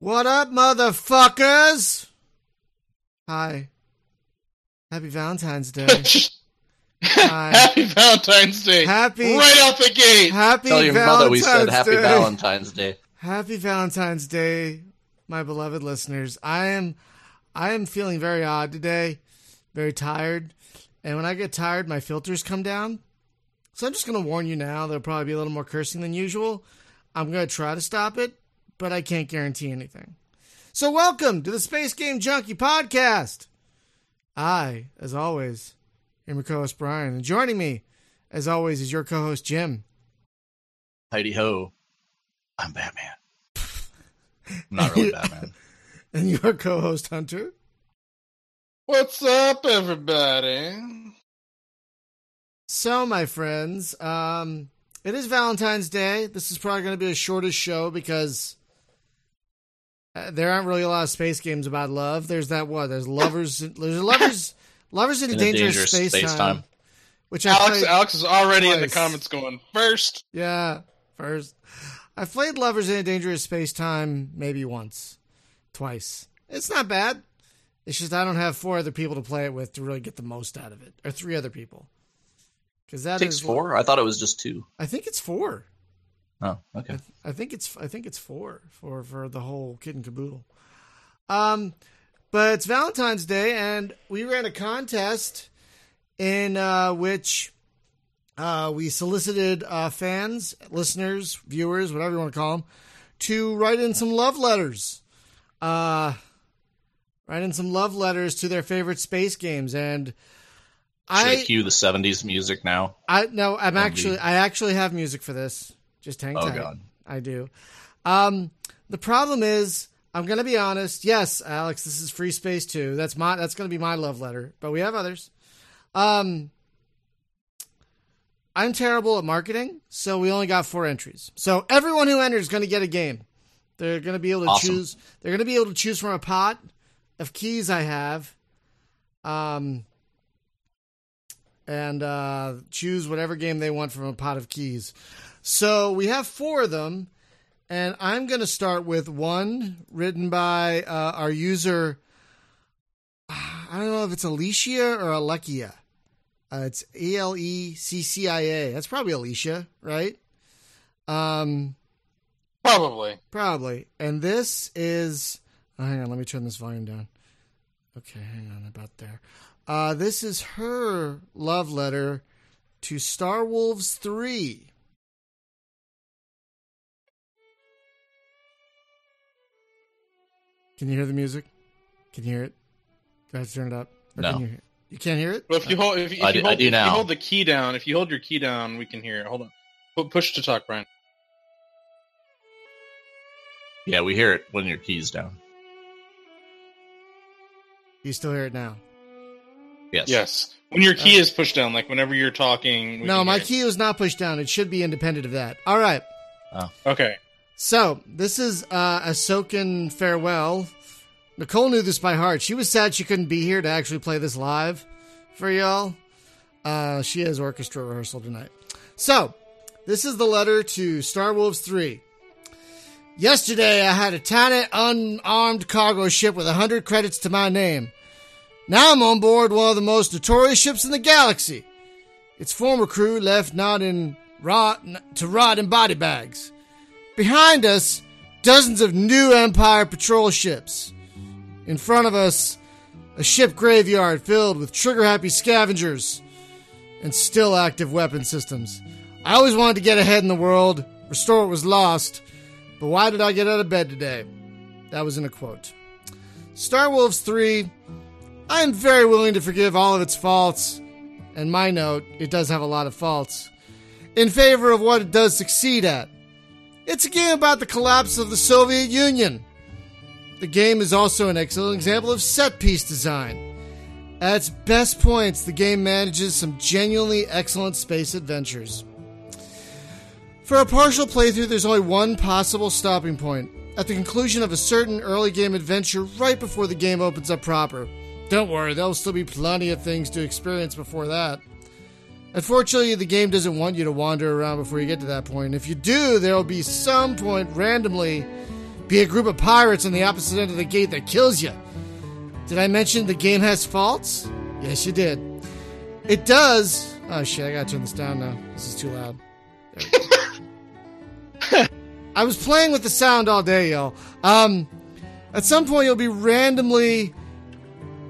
What up, motherfuckers? Hi. Happy Valentine's Day. Hi. Happy Valentine's Day. Happy right out the gate. Happy Tell your Valentine's mother we said Happy Day. Valentine's Day. Happy Valentine's Day, my beloved listeners. I am I am feeling very odd today, very tired. And when I get tired, my filters come down. So I'm just going to warn you now, there'll probably be a little more cursing than usual. I'm going to try to stop it, but I can't guarantee anything. So welcome to the Space Game Junkie podcast. I, as always, am your co-host Brian, and joining me, as always, is your co-host Jim. Heidi ho. I'm Batman. I'm not really Batman. And your co-host Hunter. What's up, everybody? So, my friends, um, it is Valentine's Day. This is probably going to be a shortest show because uh, there aren't really a lot of space games about love. There's that what? There's lovers. There's lovers. lovers in, In a dangerous, dangerous space, space time, time. Which I Alex, Alex is already in the comments going first. yeah first. I played lovers in a dangerous space time maybe once, twice. It's not bad. It's just I don't have four other people to play it with to really get the most out of it, or three other people. Because that Takes is four? I thought it was just two. I think it's four. Oh, okay. I think it's I think it's four for for the whole kit and caboodle. Um, but it's Valentine's Day, and we ran a contest in uh, which uh, we solicited uh, fans, listeners, viewers, whatever you want to call them, to write in some love letters. Uh, write in some love letters to their favorite space games, and Should I I cue the 70s music now? I no, I'm actually I actually have music for this. Just hang tight. Oh, tight. God. I do. Um, the problem is, I'm gonna be honest. Yes, Alex, this is free space too. That's my that's gonna be my love letter. But we have others. Um, I'm terrible at marketing, so we only got four entries. So everyone who enters is gonna get a game. They're gonna be able to Awesome. choose. They're gonna be able to choose from a pot of keys I have. Um, and uh, choose whatever game they want from a pot of keys. So we have four of them, and I'm going to start with one written by uh, our user. I don't know if it's Alicia or Alekia. Uh, it's A L E C C I A. That's probably Alicia, right? Um, Probably. Probably. And this is. Oh, hang on, let me turn this volume down. Okay, hang on, about there. Uh, this is her love letter to Star Wolves 3. Can you hear the music? Can you hear it? Do I have turn it up? Or No. Can you, hear it? you can't hear it? Well, if you hold, if, you- if I you do- hold, I do if you hold the key down, if you hold your key down, we can hear it. Hold on. Pu- Push to talk, Brian. Yeah, we hear it when your key's down. You still hear it now? Yes. Yes. When your key is pushed down, like whenever you're talking. No, my key was not pushed down. It should be independent of that. All right. Okay. So this is uh, a Soken farewell. Nicole knew this by heart. She was sad she couldn't be here to actually play this live for y'all. Uh, she has orchestra rehearsal tonight. So this is the letter to Star Wolves Three. Yesterday, I had a tiny unarmed cargo ship with a hundred credits to my name. Now I'm on board one of the most notorious ships in the galaxy. Its former crew left not in rot to rot in body bags. Behind us, dozens of new Empire patrol ships. In front of us, a ship graveyard filled with trigger happy scavengers and still active weapon systems. I always wanted to get ahead in the world, restore what was lost, but why did I get out of bed today? That was in a quote. Star Wolves 3, I am very willing to forgive all of its faults, and my note, it does have a lot of faults, in favor of what it does succeed at. It's a game about the collapse of the Soviet Union. The game is also an excellent example of set piece design. At its best points, the game manages some genuinely excellent space adventures. For a partial playthrough, there's only one possible stopping point at the conclusion of a certain early game adventure right before the game opens up proper. Don't worry, there'll still be plenty of things to experience before that. Unfortunately, the game doesn't want you to wander around before you get to that point. If you do, there will be some point randomly be a group of pirates on the opposite end of the gate that kills you. Did I mention the game has faults? Yes, you did. It does. Oh shit! I gotta turn this down now. This is too loud. There we go. I was playing with the sound all day, y'all. Um, at some point, you'll be randomly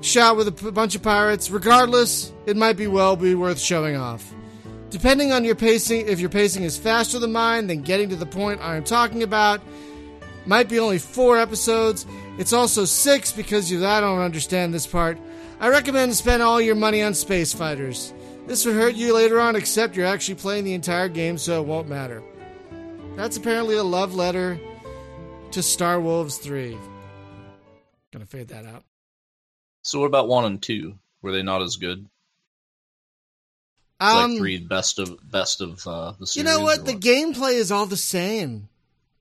shot with a bunch of pirates. Regardless, it might be well be worth showing off. Depending on your pacing, if your pacing is faster than mine, then getting to the point I'm talking about might be only four episodes. It's also six because you I don't understand this part. I recommend spend all your money on space fighters. This will hurt you later on, except you're actually playing the entire game, so it won't matter. That's apparently a love letter to Star Wolves 3. Gonna fade that out. So what about one and two? Were they not as good? Um, like three best of best of uh, the series. you know or what? The gameplay is all the same,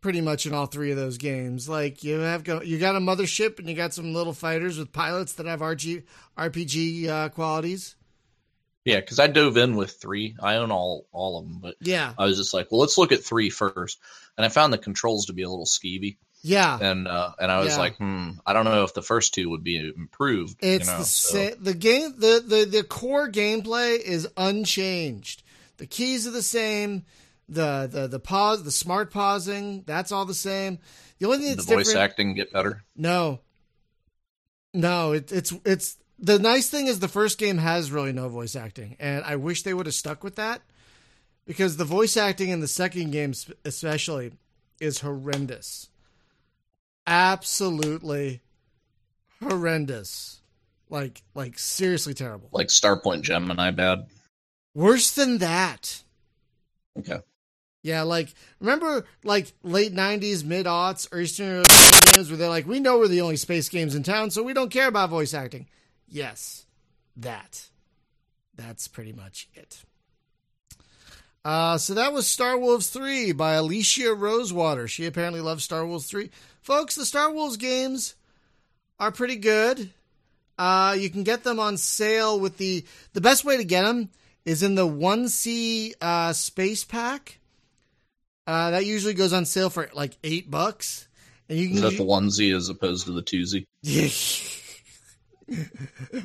pretty much in all three of those games. Like you have go, you got a mothership and you got some little fighters with pilots that have RG, RPG uh, qualities. Yeah, because I dove in with three. I own all all of them, but Yeah, I was just like, well, let's look at three first, and I found the controls to be a little skeevy, yeah. and uh, and I was Yeah. like, hmm, I don't know if the first two would be improved. It's you know, the so- sa- the game the, the the core gameplay is unchanged. The keys are the same. The the the pause the smart pausing that's all the same. The only thing the that's voice different acting get better. no no it, it's it's the nice thing is the first game has really no voice acting and I wish they would have stuck with that because the voice acting in the second game especially is horrendous. Absolutely horrendous. Like like seriously terrible. Like Starpoint Gemini bad. Worse than that. Okay. Yeah, like remember like late '90s, mid aughts, or Eastern games where they're like, "We know we're the only space games in town, so we don't care about voice acting." Yes, that. That's pretty much it. Uh, so that was Star Wolves 3 by Alicia Rosewater. She apparently loves Star Wolves 3. Folks, the Star Wolves games are pretty good. Uh, you can get them on sale with the the best way to get them is in the 1C uh, space pack. Uh, that usually goes on sale for like 8 bucks. And you can Is that the onesie as opposed to the twosie?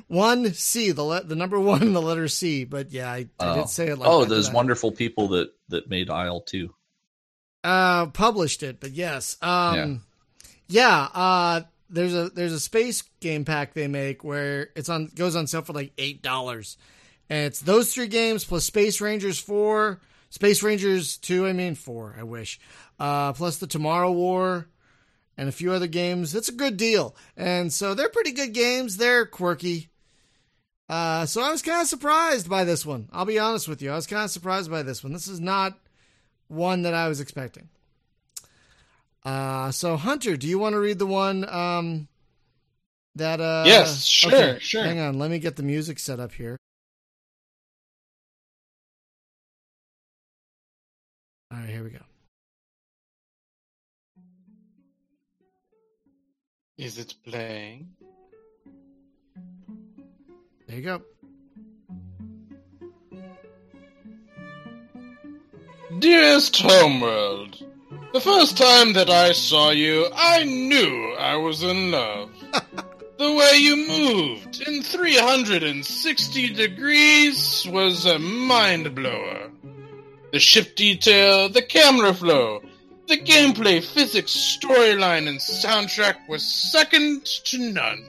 one C, the le- the number one, the letter C. But yeah, I, I Oh. did say it like oh, that, those wonderful people that that made IL-2. uh published it, but yes. Um yeah, uh there's a there's a space game pack they make where it's on goes on sale for like eight dollars. And it's those three games plus Space Rangers four, Space Rangers two, I mean four, I wish. Uh plus the Tomorrow War and a few other games. It's a good deal. And so they're pretty good games. They're quirky. Uh, so I was kind of surprised by this one. I'll be honest with you. I was kind of surprised by this one. This is not one that I was expecting. Uh, so Hunter, do you want to read the one um, that? Uh, Yes, sure, okay, sure. Hang on, let me get the music set up here. All right, here we go. Is it playing? There you go. Dearest Homeworld, the first time that I saw you, I knew I was in love. the way you moved in 360 degrees was a mind blower. The ship detail, the camera flow, the gameplay, physics, storyline, and soundtrack was second to none.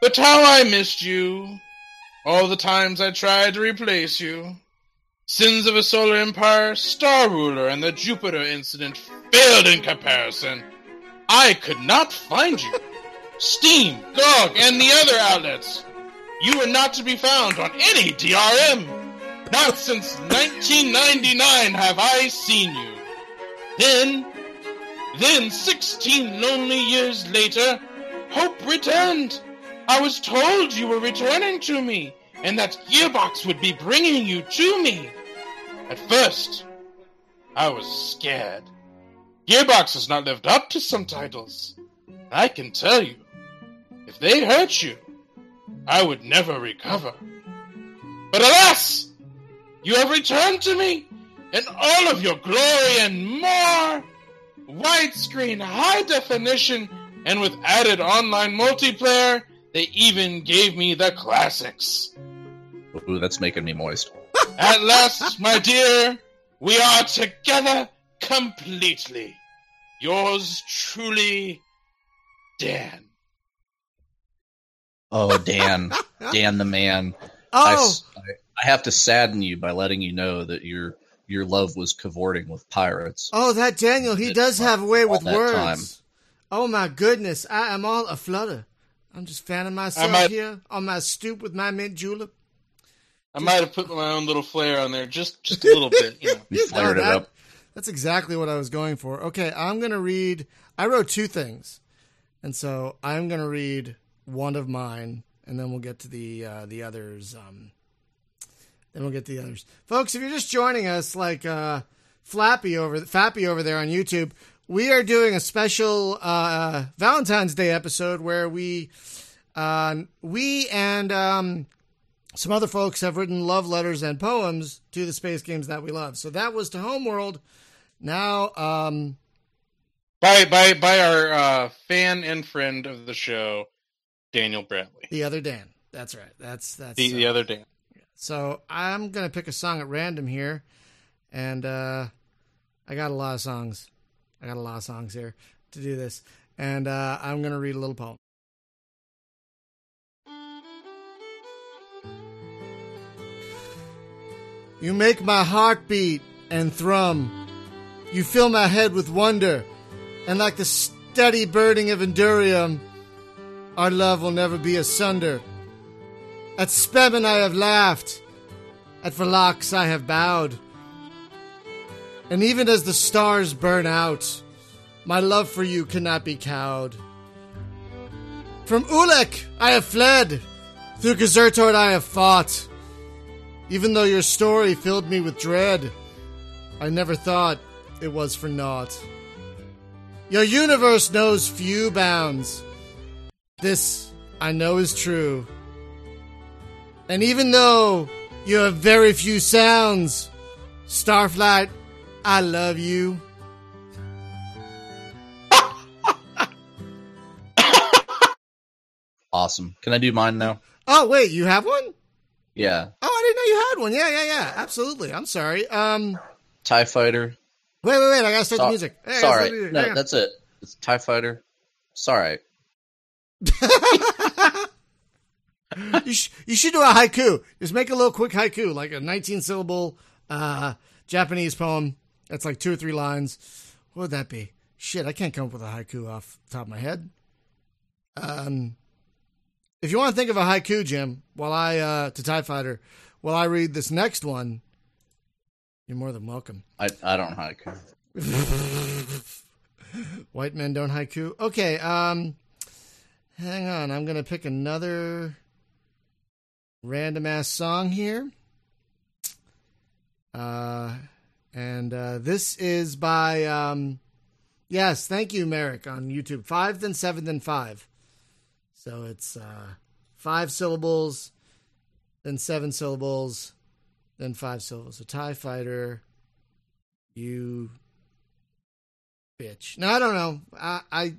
But how I missed you. All the times I tried to replace you. Sins of a Solar Empire, Star Ruler, and the Jupiter incident failed in comparison. I could not find you. Steam, GOG, and the other outlets. You were not to be found on any DRM. Not since 1999 have I seen you. Then, then 16 lonely years later, hope returned. I was told you were returning to me, and that Gearbox would be bringing you to me. At first, I was scared. Gearbox has not lived up to some titles. I can tell you, if they hurt you, I would never recover. But alas, You have returned to me in all of your glory and more. Widescreen, high definition, and with added online multiplayer, they even gave me the classics. Ooh, that's making me moist. At last, my dear, we are together completely. Yours truly, Dan. Oh, Dan, Dan the man. I, Oh, s- I- I have to sadden you by letting you know that your your love was cavorting with pirates. oh, that Daniel, he does have a way with words. time. Oh my goodness, I am all aflutter. I'm just fanning myself might- here on my stoop with my mint julep. I might have put my own little flair on there, just just a little bit. You know. You No, flared it up. That's exactly what I was going for. Okay, I'm going to read. I wrote two things, and so I'm going to read one of mine, and then we'll get to the uh, the others. Um, then we'll get to the others, folks. If you're just joining us, like uh, Flappy over Fappy over there on YouTube, we are doing a special uh, Valentine's Day episode where we uh, we and um, some other folks have written love letters and poems to the space games that we love. So that was to Homeworld. Now, um, By by by our uh, fan and friend of the show, Daniel Bradley, the other Dan. That's right. That's that's the, uh, the other Dan. So I'm gonna pick a song at random here, and uh, I got a lot of songs. I got a lot of songs here to do this, and uh, I'm gonna read a little poem. You make my heart beat and thrum. You fill my head with wonder, and like the steady burning of Endurium, our love will never be asunder. At Spemin I have laughed, at Verlax I have bowed. And even as the stars burn out, my love for you cannot be cowed. From Uhlek I have fled, through Gazurtoid I have fought. Even though your story filled me with dread, I never thought it was for naught. Your universe knows few bounds. This I know is true. And even though you have very few sounds, Starflight, I love you. Awesome. Can I do mine now? Oh wait, you have one? Yeah. Oh, I didn't know you had one. Yeah, yeah, yeah. Absolutely. I'm sorry. Um, Tie Fighter. wait, wait, wait. I gotta start the music. Hey, I gotta start the Sorry. music. No, that's it. It's Tie Fighter. Sorry. you, sh- you should do a haiku. Just make a little quick haiku, like a 19 syllable uh, Japanese poem. That's like two or three lines. What would that be? Shit, I can't come up with a haiku off the top of my head. Um, if you want to think of a haiku, Jim, while I uh, to Tie Fighter, while I read this next one, you're more than welcome. I I don't haiku. White men don't haiku. Okay, um hang on, I'm gonna pick another random ass song here. Uh and uh this is by um yes, thank you, Merrick, on YouTube. Five then seven then five. So it's uh five syllables, then seven syllables, then five syllables. So TIE fighter, you bitch. No, I don't know. I, I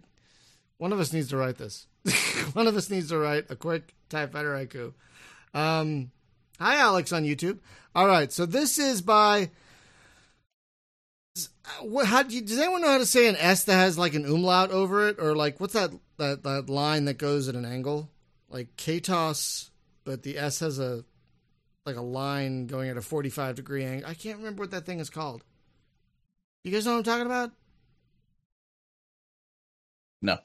one of us needs to write this. one of us needs to write a quick TIE Fighter haiku. Um, hi, Alex on YouTube. All right, so this is by. What? How do you, does anyone know how to say an S that has like an umlaut over it, or like what's that that that line that goes at an angle, like Katos, but the S has a like a line going at a forty-five degree angle. I can't remember what that thing is called. You guys know what I'm talking about? No.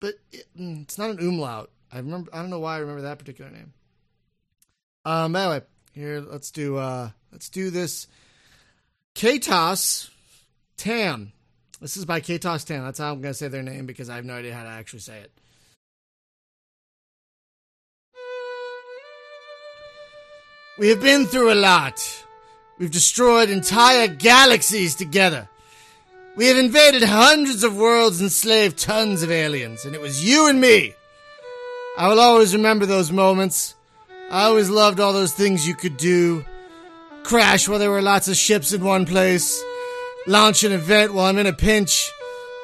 but it, mm, it's not an umlaut. I remember. I don't know why I remember that particular name. Um. Anyway, here let's do. Uh. Let's do this. Katos Tam. This is by Katos Tam. That's how I'm gonna say their name because I have no idea how to actually say it. We have been through a lot. We've destroyed entire galaxies together. We have invaded hundreds of worlds and enslaved tons of aliens, and it was you and me. I will always remember those moments. I always loved all those things you could do. Crash while there were lots of ships in one place, launch an event while I'm in a pinch,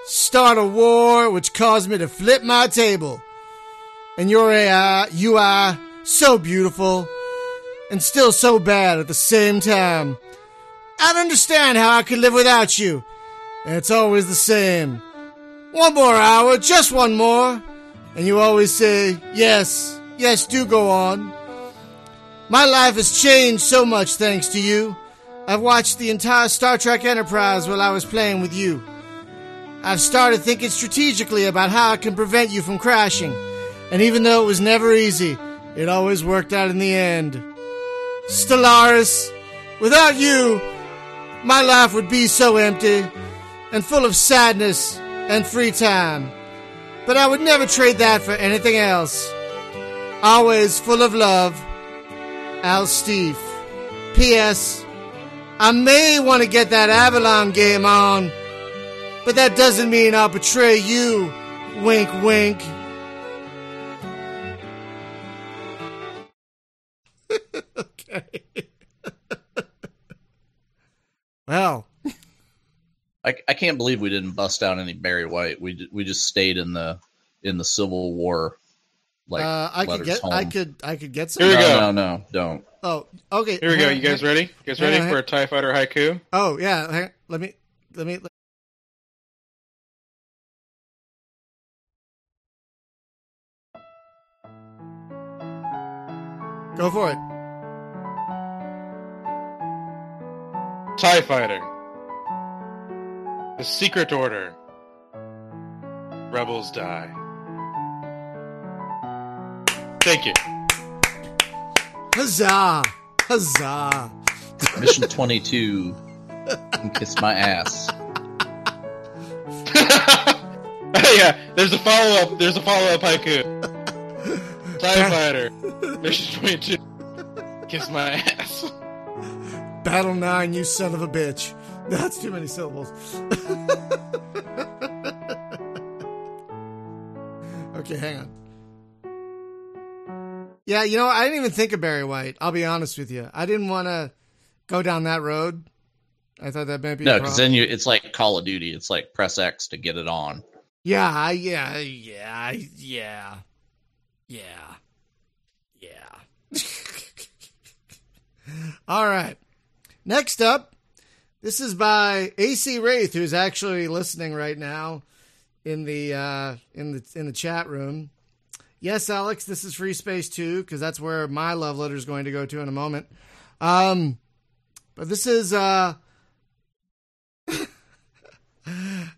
start a war which caused me to flip my table. And your AI, uh, you are so beautiful and still so bad at the same time. I don't understand how I could live without you. And it's always the same. One more hour, just one more. And you always say, yes, yes, do go on. My life has changed so much thanks to you. I've watched the entire Star Trek Enterprise while I was playing with you. I've started thinking strategically about how I can prevent you from crashing. And even though it was never easy, it always worked out in the end. Stellaris, without you, my life would be so empty and full of sadness and free time. But I would never trade that for anything else. Always full of love, Al Steve. P.S. I may want to get that Avalon game on, but that doesn't mean I'll betray you. Wink, wink. okay. well, I, I can't believe we didn't bust out any Barry White. We we just stayed in the in the Civil War. Like uh, I could get, home. I could, I could get some. Here we no, go. no, no, don't. Oh, okay. Here we go. hang You guys ready? You guys ready on, for a TIE Fighter haiku? Oh yeah. Let me, let me. Go for it. TIE Fighter. The Secret Order. Rebels die. Thank you. Huzzah! Huzzah! Mission twenty two. Kiss my ass. yeah, there's a follow up. There's a follow up haiku. TIE Fighter. Mission 22. Kiss my ass. Battle nine, you son of a bitch. That's too many syllables. okay, hang on. Yeah, you know, I didn't even think of Barry White. I'll be honest with you. I didn't want to go down that road. I thought that might be No, because then you it's like Call of Duty. It's like press X to get it on. Yeah, yeah, yeah, yeah, yeah, yeah. All right. Next up, this is by AC Wraith, who's actually listening right now in the uh, in the in the chat room. Yes, Alex, this is Free Space Two because that's where my love letter is going to go to in a moment. Um, but this is uh, uh,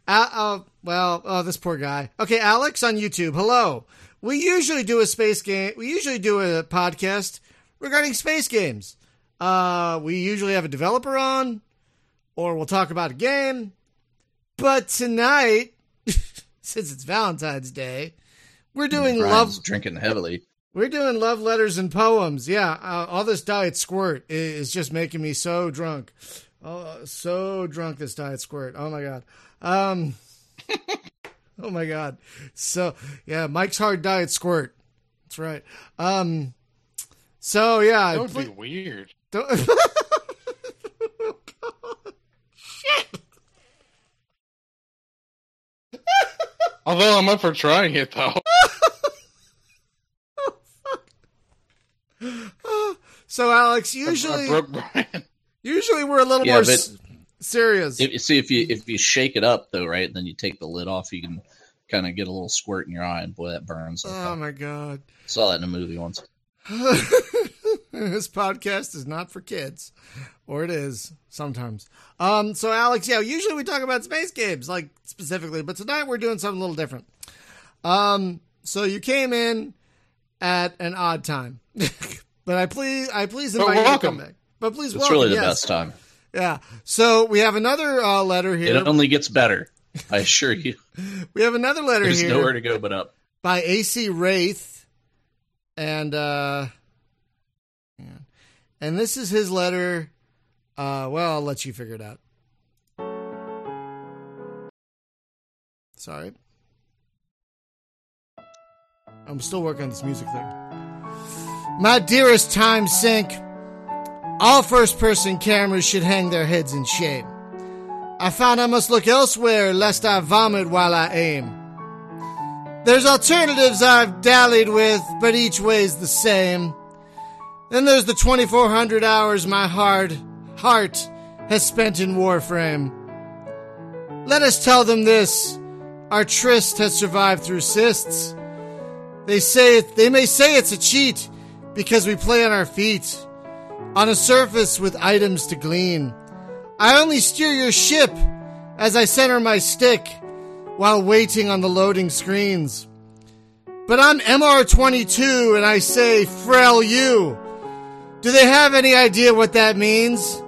uh, well, oh, this poor guy. Okay, Alex on YouTube. Hello. We usually do a space game. We usually do a podcast regarding space games. Uh, we usually have a developer on, or we'll talk about a game. But tonight, since it's Valentine's Day, we're doing Brian's love. drinking heavily. We're doing love letters and poems. Yeah, uh, all this diet squirt is just making me so drunk. Oh, so drunk this diet squirt. Oh my god. Um Oh my god. So, yeah, Mike's hard diet squirt. That's right. Um so yeah, That would pl- be weird. don't- Although I'm up for trying it though. So Alex, usually usually we're a little Yeah, more s- serious. If, see if you if you shake it up though, right? Then you take the lid off. You can kind of get a little squirt in your eye, and boy, that burns. oh my god. Saw that in a movie once. this podcast is not for kids, or it is sometimes. Um, so Alex, yeah, usually we talk about space games, like specifically, but tonight we're doing something a little different. Um, so you came in at an odd time, but I please, I please invite you to welcome. come back. But please, It's welcome. really the yes. best time. Yeah. So we have another uh, letter here. It only gets better. I assure you. we have another letter There's here nowhere to go but up. by AC Wraith, and uh, and this is his letter. Uh, well, I'll let you figure it out. Sorry, I'm still working on this music thing. My dearest time sink, All first person cameras should hang their heads in shame. I found I must look elsewhere lest I vomit while I aim. There's alternatives I've dallied with, but each way's the same. Then there's the 2400 hours my hard heart has spent in Warframe. Let us tell them this. Our tryst has survived through cysts. They say it, they may say it's a cheat because we play on our feet, on a surface with items to glean. I only steer your ship as I center my stick while waiting on the loading screens. But I'm MR22 and I say, frail you. Do they have any idea what that means?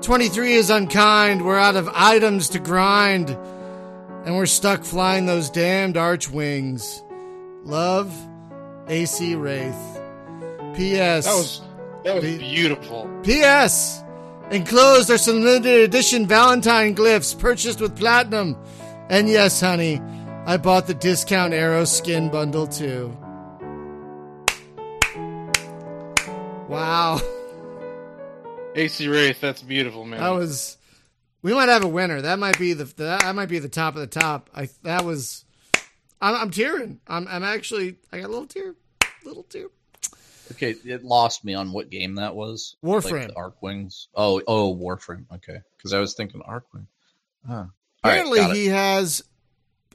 23 is unkind. We're out of items to grind. And we're stuck flying those damned Archwings. Love, AC Wraith. P.S. That was that was P- beautiful. P.S. Enclosed are some limited edition Valentine glyphs purchased with platinum. And yes, honey, I bought the discount Arrow skin bundle too. Wow, AC Wraith, that's beautiful, man. that was. We might have a winner. That might be the that might be the top of the top. I that was. I'm, I'm tearing. I'm I'm actually. I got a little tear, little tear. Okay, it lost me on what game that was. Warframe. Like Arc Wings. Oh, oh, Warframe. Okay, because I was thinking Arcwing. Huh. Right, Apparently, it. he has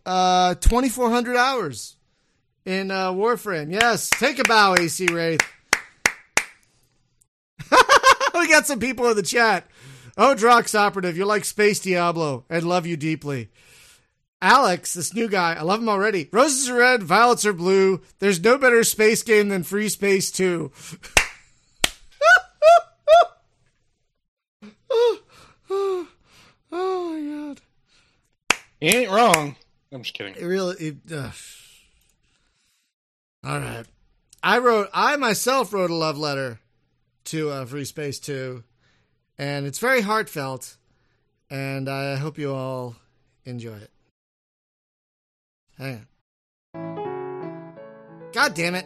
uh 2,400 hours in uh, Warframe. Yes, take a bow, AC Wraith. we got some people in the chat. Oh, Drox Operative, you're like Space Diablo and love you deeply. Alex, this new guy, I love him already. Roses are red, violets are blue. There's no better space game than Free Space 2. oh my god. he ain't wrong. I'm just kidding. It really. It, uh. All right. I wrote. I myself wrote a love letter to uh, Free Space Two, and it's very heartfelt, and I hope you all enjoy it. Hang on. God damn it!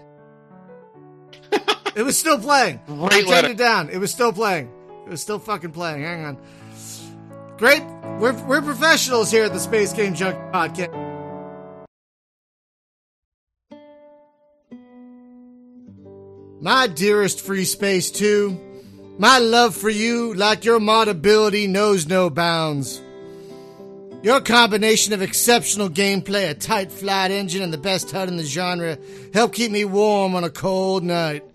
it was still playing. I turned it down. It was still playing. It was still fucking playing. Hang on. Great. We're we're professionals here at the Space Game Junk Podcast. My dearest Free Space 2, my love for you, like your mod ability, knows no bounds. Your combination of exceptional gameplay, a tight flight engine, and the best HUD in the genre help keep me warm on a cold night.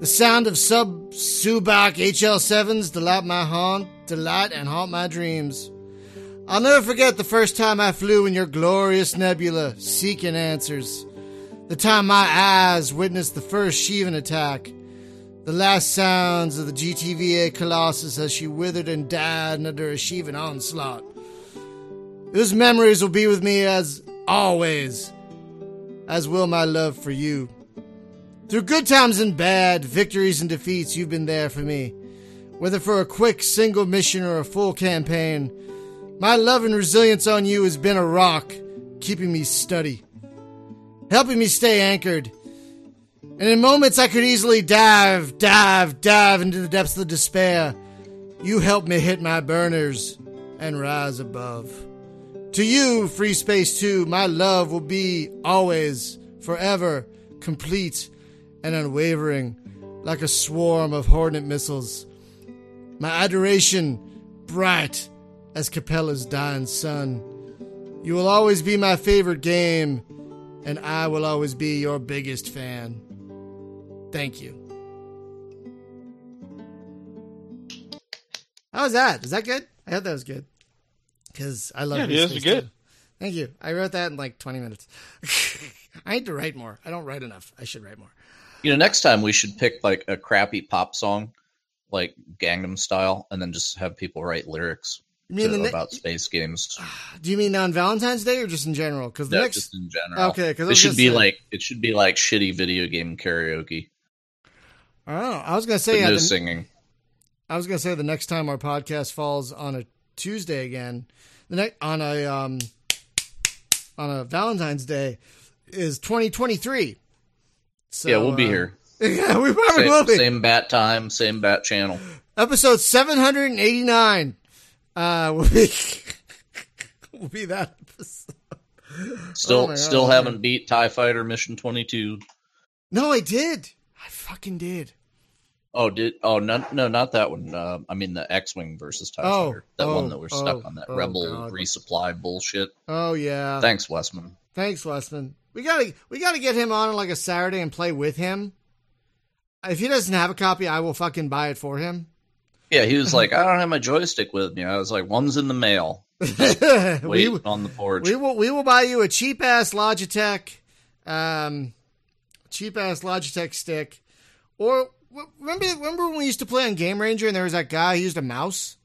The sound of sub Subach HL-7s delight my haunt, delight and haunt my dreams. I'll never forget the first time I flew in your glorious nebula, seeking answers. The time my eyes witnessed the first Shivan attack. The last sounds of the GTVA Colossus as she withered and died under a Shivan onslaught. Those memories will be with me as always, as will my love for you. Through good times and bad, victories and defeats, you've been there for me. Whether for a quick single mission or a full campaign, my love and resilience on you has been a rock, keeping me steady, helping me stay anchored. And in moments I could easily dive, dive, dive into the depths of despair, you helped me hit my burners and rise above. To you, Free Space 2, my love will be always, forever, complete and unwavering, like a swarm of hornet missiles. My adoration, bright as Capella's dying sun. You will always be my favorite game, and I will always be your biggest fan. Thank you. How was that? Is that good? I hope that was good. Because I love Yeah, Free it is Space good. too. Thank you. I wrote that in like 20 minutes. I need to write more. I don't write enough. I should write more. You know, next time we should pick like a crappy pop song, like Gangnam Style, and then just have people write lyrics You mean to- ne- about space games. Do you mean on Valentine's Day or just in general? Because the No, next, just in general. Okay, because it should be say- like it should be like shitty video game karaoke, I don't know. I was gonna say, yeah, no the- singing. I was gonna say the next time our podcast falls on a Tuesday again, the next on a um on a Valentine's Day is 2023. So, yeah, we'll be uh, here. Yeah, we probably Same, will be. same bat time, same bat channel. Episode 789 uh, will be, will be that episode. Still, Oh still God. haven't beat Tie Fighter Mission Twenty Two. No, I did. I fucking did. Oh, did oh no no not that one. Uh, I mean the X Wing versus Tie Oh, Fighter. That oh, one that we're stuck oh, on that oh, Rebel God. resupply bullshit. Oh, yeah. Thanks, Westman. Thanks, Westman. We gotta we gotta get him on like a Saturday and play with him. If he doesn't have a copy, I will fucking buy it for him. Yeah, he was like, I don't have my joystick with me. I was like, one's in the mail. we, Wait on the porch. we will we will buy you a cheap ass Logitech, um, cheap ass Logitech stick, or remember remember when we used to play on Game Ranger and there was that guy who used a mouse.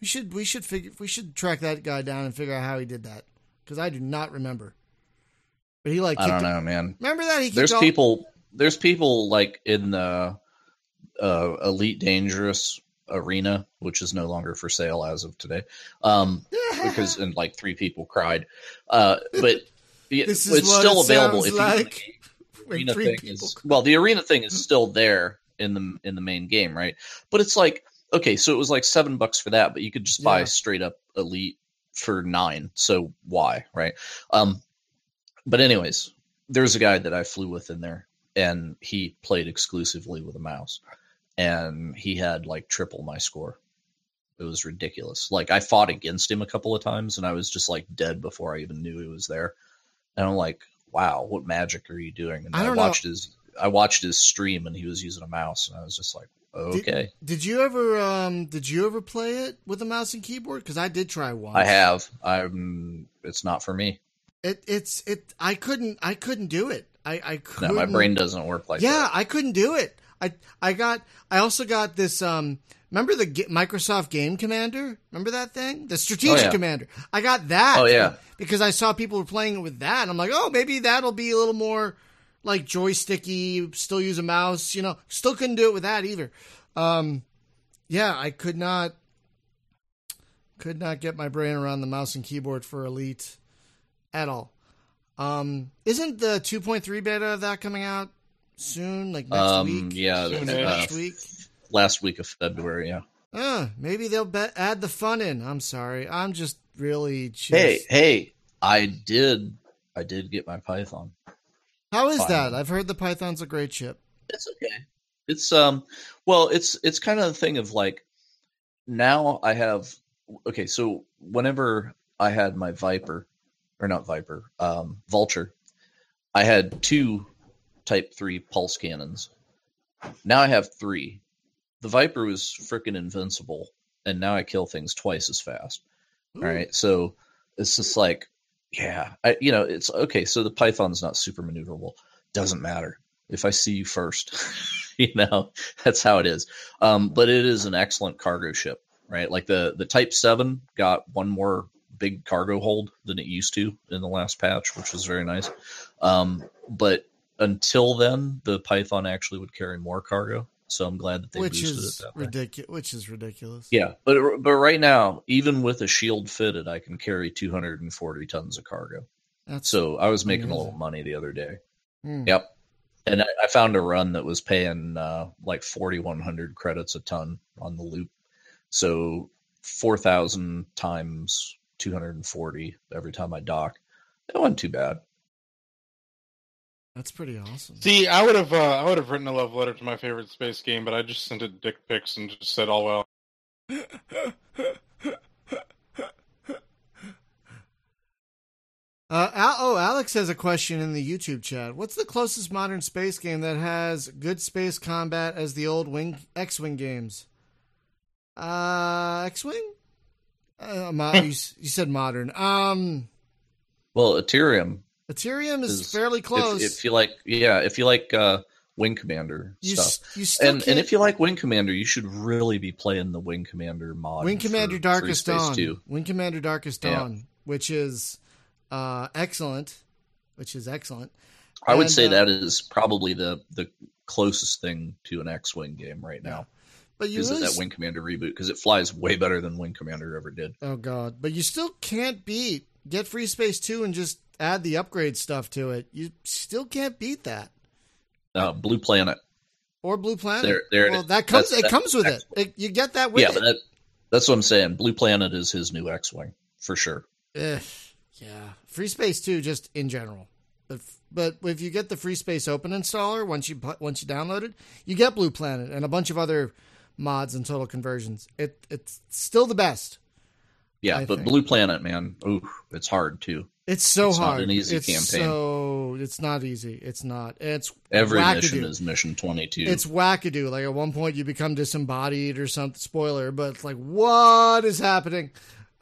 We should we should figure we should track that guy down and figure out how he did that because I do not remember. But he like I don't know, man. Remember that he There's all- people. There's people like in the uh, Elite Dangerous arena, which is no longer for sale as of today. Um, because and like three people cried. Uh, but This is it's still it available. If like you, the arena thing people is well, the arena thing is still there in the in the main game, right? But it's like okay, so it was like seven bucks for that, but you could just buy Yeah. straight up Elite for nine. So why, right? Um, but anyways, there's a guy that I flew with in there, and he played exclusively with a mouse, and he had like triple my score. It was ridiculous. Like I fought against him a couple of times, and I was just like dead before I even knew he was there. And I'm like, "Wow, what magic are you doing?" And I I, don't know. watched his I watched his stream, and he was using a mouse, and I was just like, "Okay, Did you ever um did you ever play it with a mouse and keyboard? Because I did try once. I have. I'm. It's not for me. It it's it. I couldn't. I couldn't do it. I I No, couldn't. my brain doesn't work like that. yeah, that. I couldn't do it. I I got. I also got this. Um, remember the G- Microsoft Game Commander? Remember that thing? The Strategic Oh, yeah. Commander. I got that. Oh, yeah. Because I saw people were playing it with that, and I'm like, oh, maybe that'll be a little more like joysticky. Still use a mouse. You know, still couldn't do it with that either. Um, yeah, I could not. Could not get my brain around the mouse and keyboard for Elite at all. Um, isn't the 2.3 beta of that coming out soon? Like next Um, week? yeah, Soon-ish. next uh, week. last week of February. Yeah. Uh, maybe they'll be- add the fun in. I'm sorry. I'm just really just. Hey, hey, I did. I did get my Python. How is fine. that? I've heard the Python's a great ship. It's okay. It's um. Well, it's it's kind of the thing of like now I have okay. So whenever I had my Viper, or not Viper, um, Vulture, I had two Type Three pulse cannons. Now I have three. The Viper was freaking invincible, and now I kill things twice as fast. Ooh. All right, so it's just like, yeah, I, you know, it's okay. So the Python's not super maneuverable. Doesn't matter if I see you first. you know, that's how it is. Um, but it is an excellent cargo ship, right? Like the the Type Seven got one more big cargo hold than it used to in the last patch, which was very nice. Um, but until then, the Python actually would carry more cargo. So I'm glad that they which boosted is it that way. ridiculous. Which is ridiculous. Yeah, but but right now, even with a shield fitted, I can carry 240 tons of cargo. That's So I was making a little money the other day. Hmm. Yep, and I, I found a run that was paying uh, like 4,100 credits a ton on the loop. So 4,000 times 240 every time I dock. That wasn't too bad. That's pretty awesome. See, I would have, uh, I would have written a love letter to my favorite space game, but I just sent it dick pics and just said, "All well." Uh, Al- oh, Alex has a question in the YouTube chat. What's the closest modern space game that has good space combat as the old wing X-wing games? Uh, X-wing. Uh, mo- you, s- you said modern. Um, Well, Ethereum. Ethereum is, Is- fairly close. If, if you like, yeah, if you like uh, Wing Commander you stuff. s- and and if you like Wing Commander, you should really be playing the Wing Commander mod. Wing Commander Darkest Dawn. 2. Wing Commander Darkest Yeah. Dawn, which is uh, excellent. Which is excellent. I would And, say uh, that is probably the the closest thing to an X-wing game right now. But you Is really that Wing Commander reboot because it flies way better than Wing Commander ever did. Oh god, but you still can't beat get Free Space 2 and just add the upgrade stuff to it. You still can't beat that. Uh, Blue Planet. or Blue Planet. There- there well, is. that comes. That's- it comes with it. It. You get that with yeah, it. but that, that's what I'm saying. Blue Planet is his new X-wing for sure. Ugh, yeah, Free Space too, just in general. But but if you get the Free Space Open installer once you once you download it, you get Blue Planet and a bunch of other mods and total conversions. It it's still the best. Yeah, I but think. Blue Planet, man, ooh, it's hard too. It's so It's not hard. an easy it's campaign. So it's not easy. It's not. It's Every wackadoo. mission is mission 22. It's wackadoo. Like at one point you become disembodied or something. Spoiler, but it's like what is happening?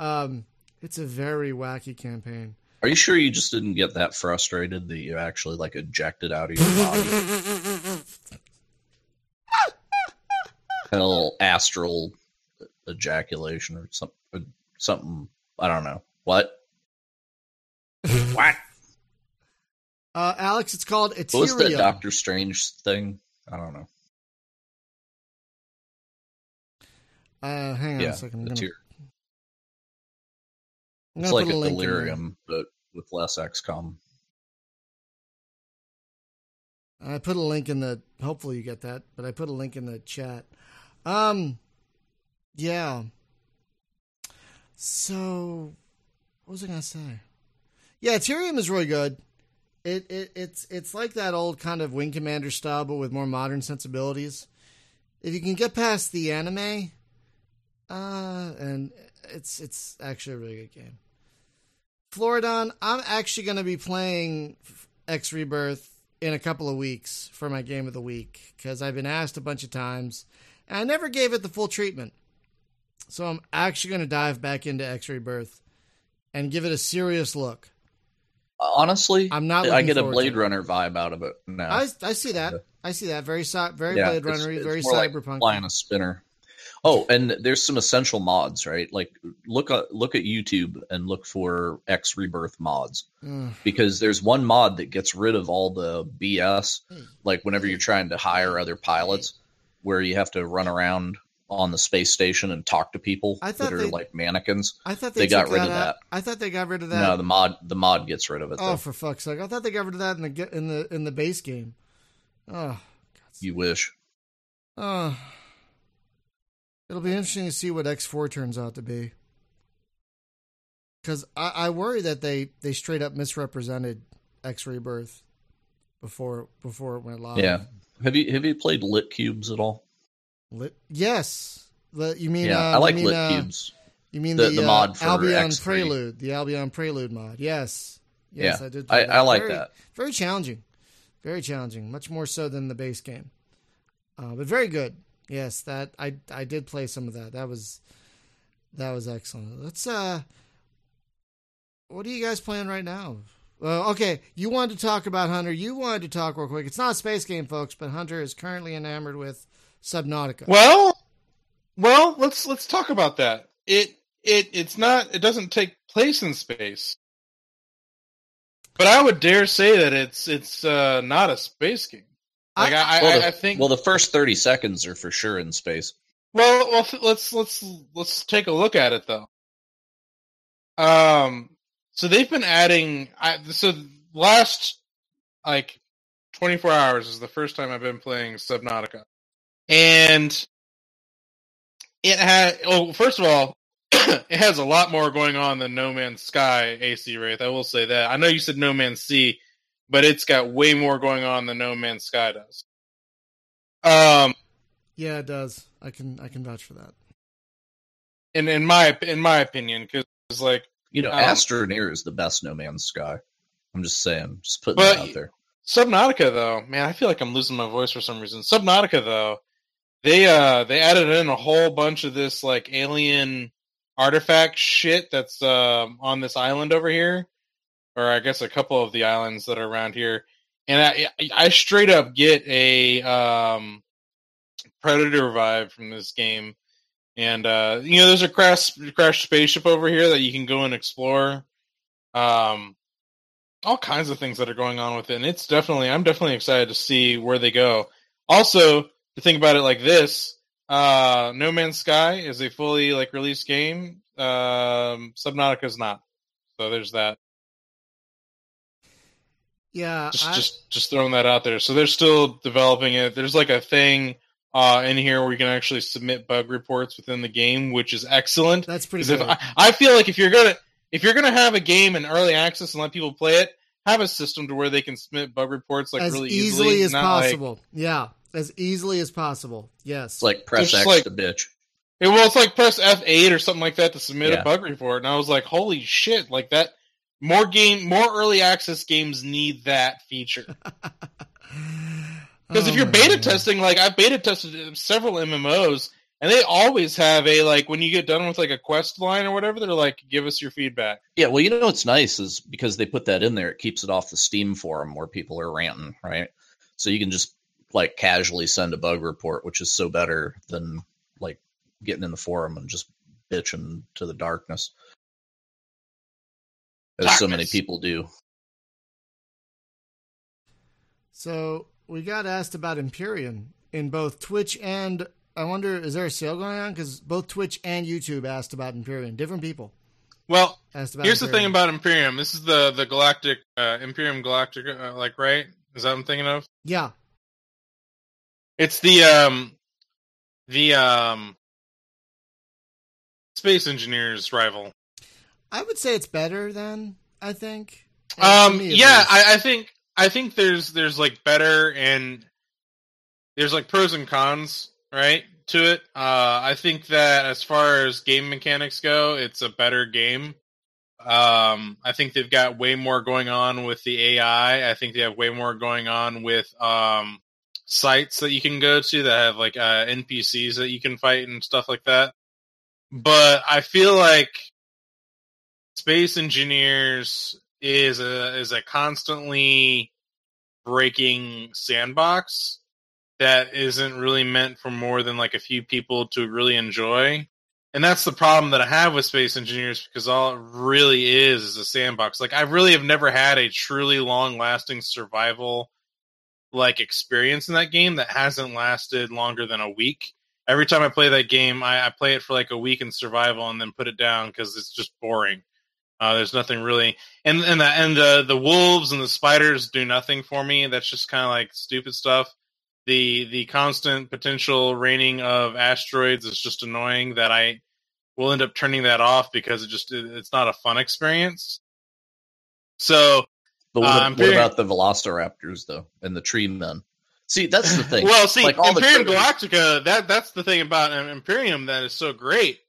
Um, it's a very wacky campaign. Are you sure you just didn't get that frustrated that you actually like ejected out of your body? Hell, astral ejaculation or something. Something. I don't know. What? What? Uh, Alex, it's called Ethereum. What was that Doctor Strange thing? I don't know. Uh, hang on yeah, a second. I'm the gonna, tier. I'm It's gonna like a a link in there. delirium, but with less XCOM. I put a link in the. Hopefully you get that, but I put a link in the chat. Um, yeah. So, what was I gonna say? Yeah, Ethereum is really good. It, it it's it's like that old kind of Wing Commander style, but with more modern sensibilities. If you can get past the anime, uh, and it's it's actually a really good game. Floridon, I'm actually going to be playing X Rebirth in a couple of weeks for my game of the week because I've been asked a bunch of times and I never gave it the full treatment. So I'm actually going to dive back into X Rebirth and give it a serious look. Honestly, I'm not I get a Blade. Runner vibe out of it now. I, I see that. I see that. Very very Yeah, Blade Runner, very more like cyberpunk. flying a spinner. Oh, and there's some essential mods, right? Like look at look at YouTube and look for X Rebirth mods Ugh. because there's one mod that gets rid of all the BS. Hmm. Like whenever you're trying to hire other pilots, where you have to run around on the space station and talk to people I that thought are they- like mannequins. I thought they, They got rid that of out. that. I thought they got rid of that. No, the mod the mod gets rid of it. oh, Though. for fuck's sake! I thought they got rid of that in the in the in the base game. Oh, You wish. oh. It'll be interesting to see what X four turns out to be. Because I, I worry that they they straight up misrepresented X Rebirth before before it went live. Yeah. Have you have you played LitCube's at all? Lit, yes. The- you mean? yeah, uh, I like you mean, Lit uh, Cube's. You mean The- the, the uh, mod for Albion X3. Prelude, the Albion Prelude mod? Yes, yes, Yeah. I did. play I. I like very, that. Very challenging, very challenging. Much more so than the base game, uh, but very good. Yes, that I I did play some of that. That was that was excellent. Let's uh, what are you guys playing right now? Well, okay, you wanted to talk about Hunter. You wanted to talk real quick. It's not a space game, folks, but Hunter is currently enamored with Subnautica. Well, well, let's let's talk about that. It it it's not it doesn't take place in space. But I would dare say that it's it's uh, not a space game. Like I, I, Well, the, I think well, the first thirty seconds are for sure in space. Well, well, let's let's let's take a look at it though. Um, so they've been adding. I so last like twenty four hours is the first time I've been playing Subnautica, and it had. Oh, first of all, it has a lot more going on than No Man's Sky. AC Wraith, I will say that. I know you said No Man's Sea, but it's got way more going on than No Man's Sky does. Um. Yeah, it does. I can I can vouch for that. in in my in my opinion, because like, You know, Um, Astroneer is the best No Man's Sky. I'm just saying, just putting But- that out there. Subnautica though, man, I feel like I'm losing my voice for some reason. Subnautica though, they uh they added in a whole bunch of this like alien artifact shit that's um on this island over here, or I guess a couple of the islands that are around here, and I I straight up get a um predator vibe from this game. And uh, you know, there's a crash crash spaceship over here that you can go and explore. Um, all kinds of things that are going on with it. And it's definitely, I'm definitely excited to see where they go. Also, to think about it like this, uh, No Man's Sky is a fully like released game. Um, Subnautica is not. So there's that. Yeah, Just I, just just throwing that out there. So they're still developing it. There's like a thing uh, in here where you can actually submit bug reports within the game, which is excellent. that's pretty good. if I, I feel like if you're gonna if you're gonna have a game in early access and let people play it, have a system to where they can submit bug reports like as really easily, easily, as not like- possible. yeah, as easily as possible. Yes. It's like press Just X like- to bitch. Yeah, well, it's like press F eight or something like that to submit Yeah. a bug report, and I was like, "Holy shit!" Like that. More game, more early access games need that feature. Because Oh, if you're oh, beta God. testing, like I've beta tested several MMOs, and they always have a like when you get done with like a quest line or whatever, they're like, "Give us your feedback." Yeah, well, you know what's nice is because they put that in there, it keeps it off the Steam forum where people are ranting, right? So you can just like casually send a bug report, which is so better than like getting in the forum and just bitching to the darkness. As so many people do. So we got asked about Empyrion in both Twitch and I wonder is there a sale going on? Because both Twitch and YouTube asked about Empyrion. Different people Well, asked about. here's the thing about Imperium. This is the the Galactic uh, Imperium Galactic, uh, like right? Is that what I'm thinking of? yeah. It's the um the um space engineers rival. I would say it's better than I think. Um yeah. I, I think I think there's there's like better and there's like pros and cons, right? To it. Uh I think that as far as game mechanics go, it's a better game. Um I think they've got way more going on with the AI. I think they have way more going on with um sites that you can go to that have like uh NPCs that you can fight and stuff like that. But I feel like Space Engineers is a is a constantly breaking sandbox that isn't really meant for more than like a few people to really enjoy. And that's the problem that I have with Space Engineers because all it really is is a sandbox. Like I really have never had a truly long lasting survival like experience in that game that hasn't lasted longer than a week. Every time I play that game, I, I play it for like a week in survival and then put it down because it's just boring. Uh, there's nothing really, and and the and the the wolves and the spiders do nothing for me. That's just kind of like stupid stuff. The the constant potential raining of asteroids is just annoying. That I will end up turning that off because it just it, it's not a fun experience. So But what, Uh, what Imperium- about the Velociraptors though, and the tree men? See, that's the thing. well, see, Like, Imperium Galactica. That that's the thing about um, Imperium that is so great.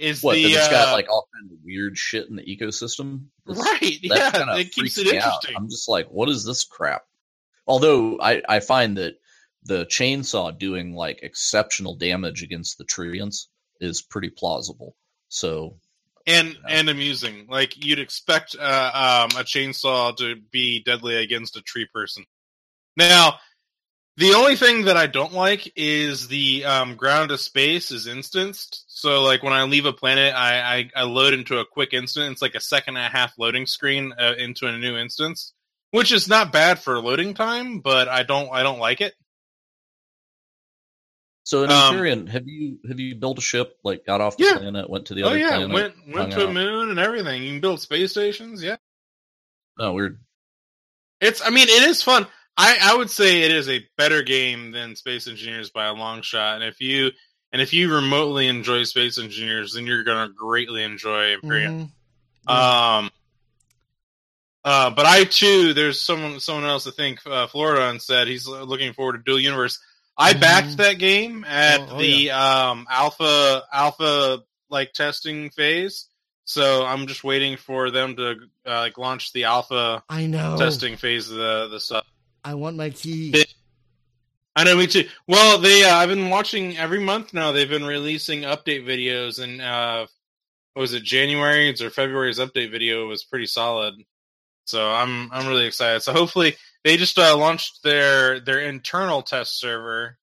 Is what? the it's uh, got like all kinds of weird shit in the ecosystem. That's- right? that Yeah, it keeps it me out. interesting. I'm just like, what is this crap? Although I, I find that the chainsaw doing like exceptional damage against the treants is pretty plausible. So and and amusing. Like you'd expect uh, um, a chainsaw to be deadly against a tree person. Now, the only thing that I don't like is the um, ground to space is instanced. So, like when I leave a planet, I, I, I load into a quick instant. It's like a second and a half loading screen uh, into a new instance, which is not bad for loading time, but I don't I don't like it. So in Um, have you have you built a ship like got off the Yeah. planet, went to the Oh other yeah, planet? went went hung to a moon and everything. You can build space stations. Yeah. No, weird. It's. I mean, it is fun. I, I would say it is a better game than Space Engineers by a long shot. And if you and if you remotely enjoy Space Engineers, then you're gonna greatly enjoy Imperium. Mhm. Um. Uh, but I too, there's someone someone else I think uh, Florida said he's looking forward to Dual Universe. I Mhm. backed that game at Oh, oh, the um alpha alpha like testing phase. So I'm just waiting for them to uh, like launch the alpha I know. testing phase of the the stuff. I want my key. I know, me too. Well, they uh, I've been watching every month now. They've been releasing update videos, and uh, what was it January's or February's update video was pretty solid. So I'm I'm really excited. So hopefully they just uh, launched their their internal test server.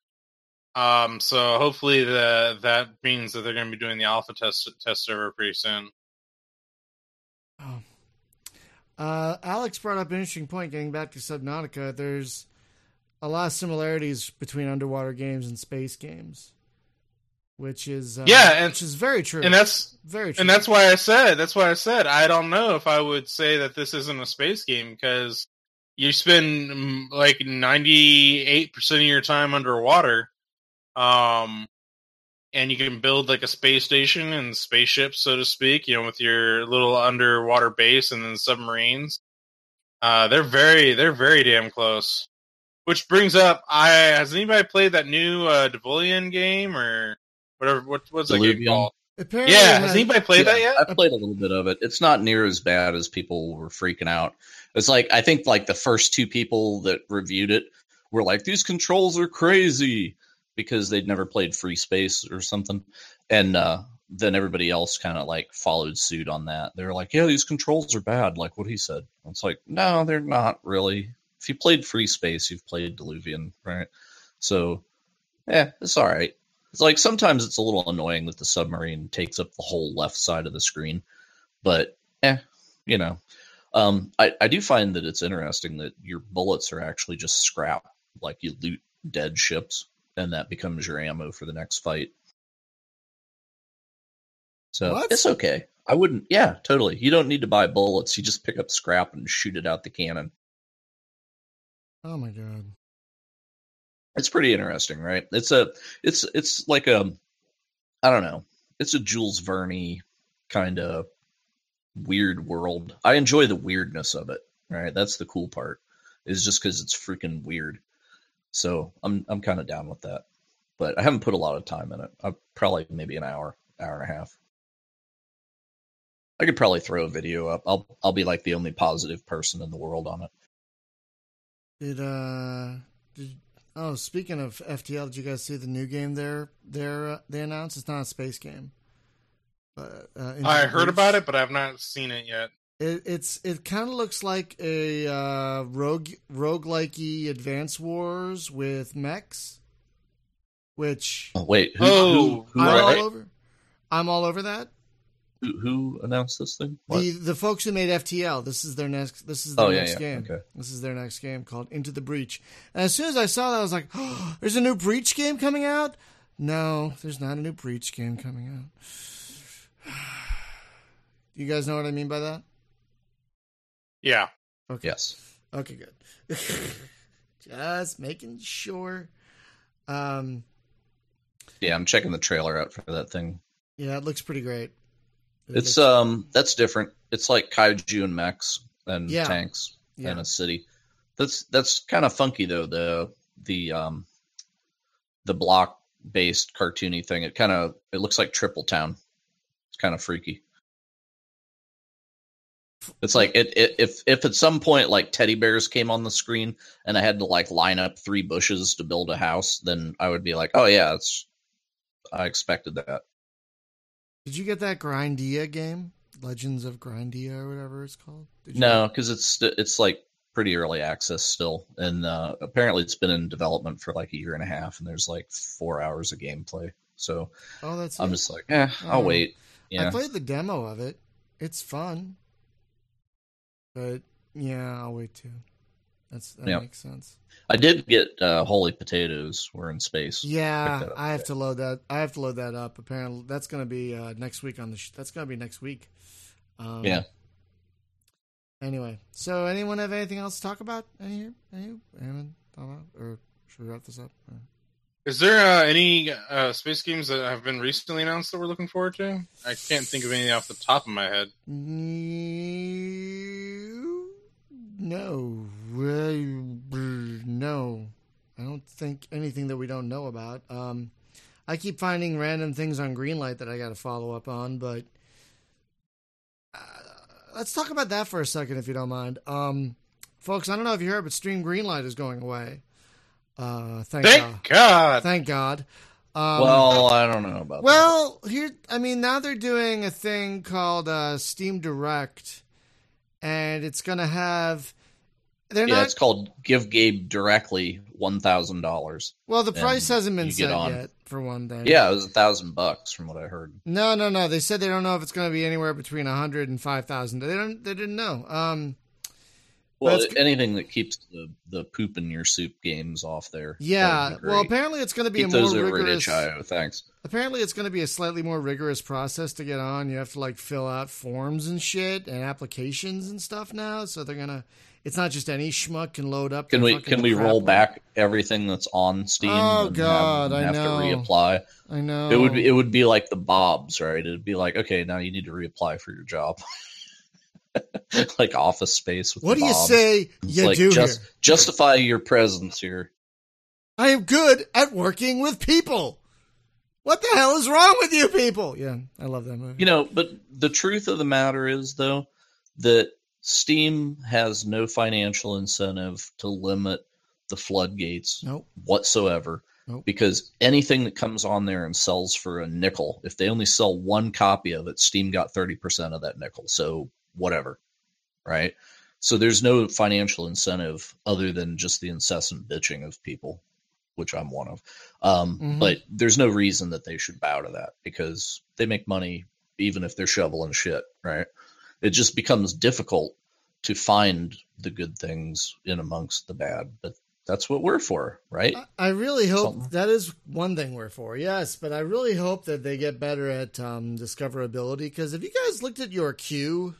Um, so hopefully the that means that they're going to be doing the alpha test test server pretty soon. Oh. Uh, Alex brought up an interesting point. Getting back to Subnautica, there's a lot of similarities between underwater games and space games, which is uh, Yeah, and- which is very true. And that's very true. And that's why I said that's why I said I don't know if I would say that this isn't a space game because you spend mm, like ninety eight percent of your time underwater, um, and you can build like a space station and spaceship, so to speak. You know, with your little underwater base and then submarines. Uh, they're very they're very damn close. Which brings up, I has anybody played that new uh, Diluvion game or whatever? What what's that game called? Apparently, Yeah, has has- anybody played that yet? I played a little bit of it. It's not near as bad as people were freaking out. It's like I think like the first two people that reviewed it were like these controls are crazy because they'd never played Free Space or something, and uh, then everybody else kind of like followed suit on that. They were like, "Yeah, these controls are bad," like what he said. It's like, no, they're not really. If you played Free Space, you've played Diluvion, right? So, yeah, it's all right. It's like sometimes it's a little annoying that the submarine takes up the whole left side of the screen, but eh, you know. Um, I, I do find that it's interesting that your bullets are actually just scrap. Like you loot dead ships, and that becomes your ammo for the next fight. So What? it's okay. I wouldn't. Yeah, totally. You don't need to buy bullets. You just pick up scrap and shoot it out the cannon. Oh my god. it's pretty interesting, right? It's a it's it's like a I don't know. It's a Jules Verne kind of weird world. I enjoy the weirdness of it, right? That's the cool part. Is just cuz it's freaking weird. So, I'm I'm kind of down with that. But I haven't put a lot of time in it. I probably maybe an hour, hour and a half. I could probably throw a video up. I'll I'll be like the only positive person in the world on it. Did uh did oh speaking of FTL, did you guys see the new game there there uh, they announced? It's not a space game. But uh, I heard Breach. about it, but I've not seen it yet. It, it's it kind of looks like a uh, rogue roguelikey Advance Wars with mechs, which Oh, wait, who Oh, who, who, I'm right. all over. I'm all over that. who, who announced this thing? What? The the folks who made FTL, this is their next this is their Oh, yeah, yeah, game. okay. This is their next game called Into the Breach. And as soon as I saw that, I was like, oh, "There's a new Breach game coming out." No, there's not a new Breach game coming out. You guys know what I mean by that? Yeah. Okay. Yes. Okay, good. Just making sure. Um, Yeah, I'm checking the trailer out for that thing. yeah, it looks pretty great. It It's looks- um that's different. It's like kaiju and mechs and Yeah. tanks yeah. and a city. That's that's kind of funky though. The the um the block based cartoony thing. It kind of it looks like Triple Town. It's kind of freaky. It's like it, it if if at some point like teddy bears came on the screen and I had to like line up three bushes to build a house, then I would be like, oh yeah, it's I expected that. Did you get that Grindia game? Legends of Grindia or whatever it's called? No, because it's it's like pretty early access still, and uh, apparently it's been in development for like a year and a half, and there's like four hours of gameplay. So Oh, that's I'm it. just like, eh, I'll Oh. wait. I played the demo of it. It's fun. But yeah, I'll wait too. That's that Yeah. makes sense. I did get uh, Holy Potatoes. We're in space. Yeah, I have to load that. I have to load that up. Apparently, that's going to be uh, next week on the. Sh- that's going to be next week. Um, Yeah. Anyway, so anyone have anything else to talk about? Any here? any anyone thought about, or should we wrap this up? Or- Is there uh, any uh, space games that have been recently announced that we're looking forward to? I can't think of any off the top of my head. No, no. I don't think anything that we don't know about. Um, I keep finding random things on Greenlight that I got to follow up on, but uh, let's talk about that for a second, if you don't mind. Um, folks, I don't know if you heard, but Steam Greenlight is going away. Uh, thank, Thank God. God. Thank God. Um, well, I don't know about. that. well, here, I mean, now they're doing a thing called uh, Steam Direct, and it's going to have. They're yeah, not. it's called Give Gabe directly one thousand dollars. well, the price hasn't been set on. yet for one thing. Yeah, it was a thousand bucks from what I heard. No, no, no. They said they don't know if it's going to be anywhere between a hundred and five thousand. They don't. They didn't know. Um, Well, anything that keeps the, the poop in your soup games off there. Yeah. Well, apparently it's going to be keep a more rigorous. Thanks. Apparently, it's going to be a slightly more rigorous process to get on. You have to like fill out forms and shit and applications and stuff now. So they're gonna. It's not just any schmuck can load up. Can we can we roll one. back everything that's on Steam? Oh, and God, have, I have know. to reapply. I know. It would be it would be like the Bobs, right? It'd be like, okay, now you need to reapply for your job, like Office Space. With What do you say you like, do just here? justify your presence here. I am good at working with people. What the hell is wrong with you people? Yeah, I love that movie. You know, but the truth of the matter is, though, that Steam has no financial incentive to limit the floodgates nope. whatsoever. Nope. Because anything that comes on there and sells for a nickel, if they only sell one copy of it, Steam got 30% of that nickel. So whatever. Right. So there's no financial incentive other than just the incessant bitching of people, which I'm one of. Um, Mhm. But there's no reason that they should bow to that because they make money even if they're shoveling shit. Right. It just becomes difficult to find the good things in amongst the bad. But that's what we're for, right? I- I really hope Something. that is one thing we're for. Yes, but I really hope that they get better at um, discoverability. Because if you guys looked at your queue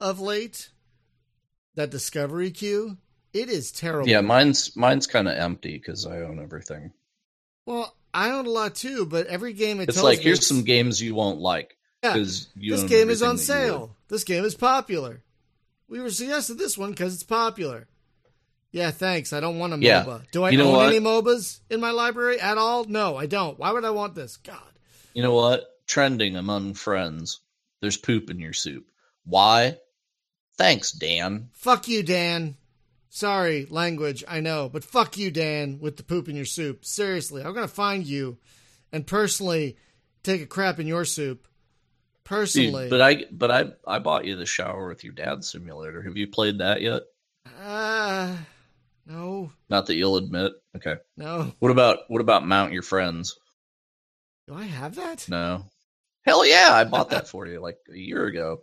of late? That discovery queue, it is terrible. Yeah, mine's mine's kind of empty because I own everything. Well, I own a lot too, but every game it It's like here's some games you won't like Yeah, because you this game is on sale. This game is popular. We were suggested this one because it's popular. Yeah, thanks. I don't want a Yeah. MOBA. Do I You know own what? any MOBAs in my library at all? No, I don't. Why would I want this? God. You know what? Trending among friends. There's poop in your soup. Why? Thanks, Dan. Fuck you, Dan. Sorry, language, I know, but fuck you, Dan, with the poop in your soup. Seriously, I'm gonna find you and personally take a crap in your soup. Personally. Dude, but I but I I bought you the shower with your dad simulator. Have you played that yet? uh no, Not that you'll admit. Okay. no. What about what about mount your friends? Do I have that? No. Hell yeah, I bought that for you like a year ago.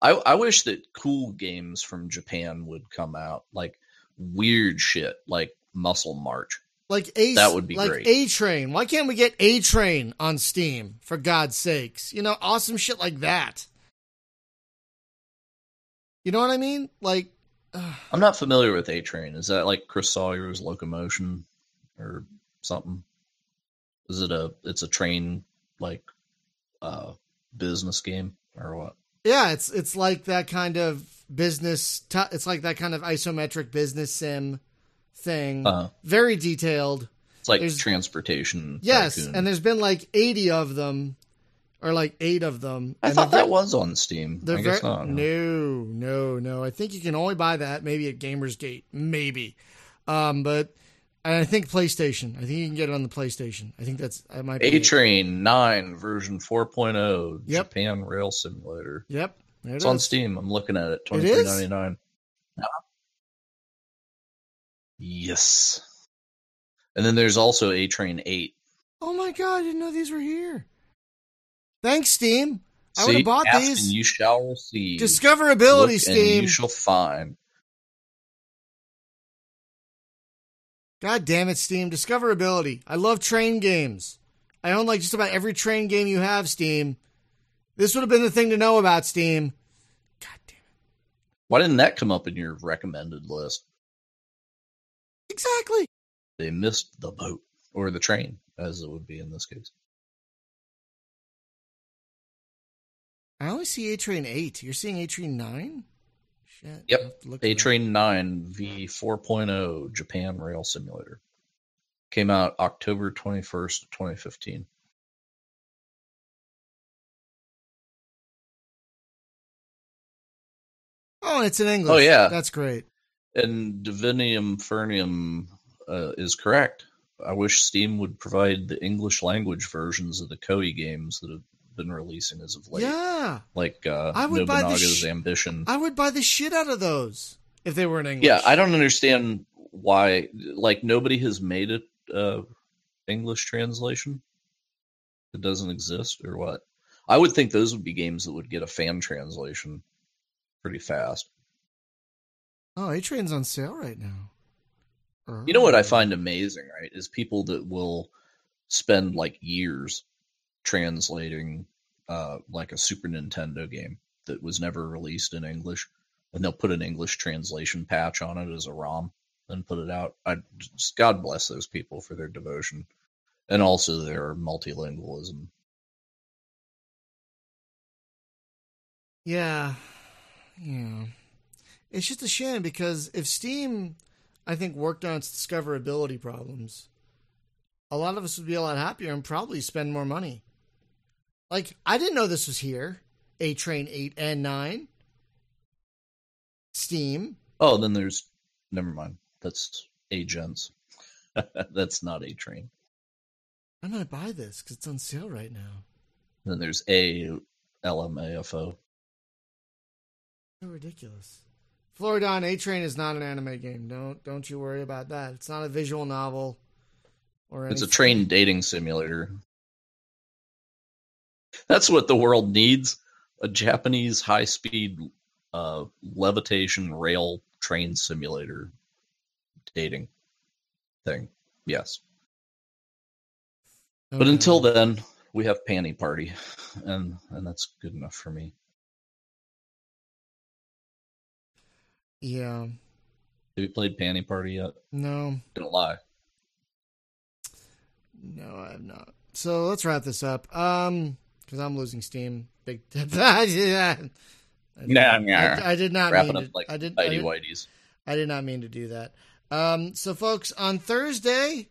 I I wish that cool games from Japan would come out, like weird shit, like Muscle March. Like A That would be like great. A Train. Why can't we get A Train on Steam, for God's sakes? You know, awesome shit like that. You know what I mean? Like uh, I'm not familiar with A Train. Is that like Chris Sawyer's Locomotion or something? Is it a it's a train like uh business game or what? Yeah, it's it's like that kind of business. T- it's like that kind of isometric business sim thing. Uh Very detailed. it's like There's- transportation. Yes, tycoon. and there's been like eighty of them, or like eight of them. I and thought that was on Steam. I guess very, not. no, no, no. I think you can only buy that maybe at Gamersgate, maybe. Um, but and I think PlayStation. I think you can get it on the PlayStation. I think that's I might be. A. Train 9 version 4.0 Yep. Japan Rail Simulator. Yep, there it It's on. Steam. I'm looking at it. Twenty is? three ninety nine. Yes. And then there's also A Train 8. Oh my god! I didn't know these were here. Thanks, Steam. I would've bought these. And you shall receive. Discoverability, Look Steam. And you shall find. God damn it, Steam. Discoverability. I love train games. I own like just about every train game you have, Steam. This would have been the thing to know about, Steam. God damn it. Why didn't that come up in your recommended list? Exactly. They missed the boat or the train, as it would be in this case. I only see A Train 8. You're seeing A Train 9? Shit. Yep. I'll have to look for A. Train 9 V 4.0 Japan Rail Simulator. Came out October 21st, 2015. Oh, it's in English. Oh, yeah. That's great. And Divinium Fernium uh, is correct. I wish Steam would provide the English language versions of the Koei games that have been releasing as of late. Yeah. Like uh, I would buy the sh- Ambition. I would buy the shit out of those if they were in English. Yeah, I don't understand why. Like nobody has made it uh, English translation. It doesn't exist, or what? I would think those would be games that would get a fan translation pretty fast. Oh, A Train's on sale right now. You know what I find amazing, right? Is people that will spend like years translating uh, like a Super Nintendo game that was never released in English, and they'll put an English translation patch on it as a ROM and put it out. I just God bless those people for their devotion and also their multilingualism. Yeah. Yeah. It's just a shame because if Steam, I think, worked on its discoverability problems, a lot of us would be a lot happier and probably spend more money. Like, I didn't know this was here. A Train 8 and 9. Steam. Oh, then there's never mind. That's agents. That's not a train. I'm going to buy this because it's on sale right now. Then there's a LMAFO. So ridiculous. Floridon A Train is not an anime game. Don't don't you worry about that. It's not a visual novel or It's a train dating simulator. That's what the world needs a Japanese high speed uh, levitation rail train simulator dating thing. Yes. But until then, we have Panty Party, and and that's good enough for me. Yeah. Have you played Panty Party yet? No. Don't lie. No, I have not. So let's wrap this up. Um, because I'm losing steam. Big. yeah. I, Nah, nah. I, I did not mean to, like I did, I did, I did not mean to do that. Um, so folks, on Thursday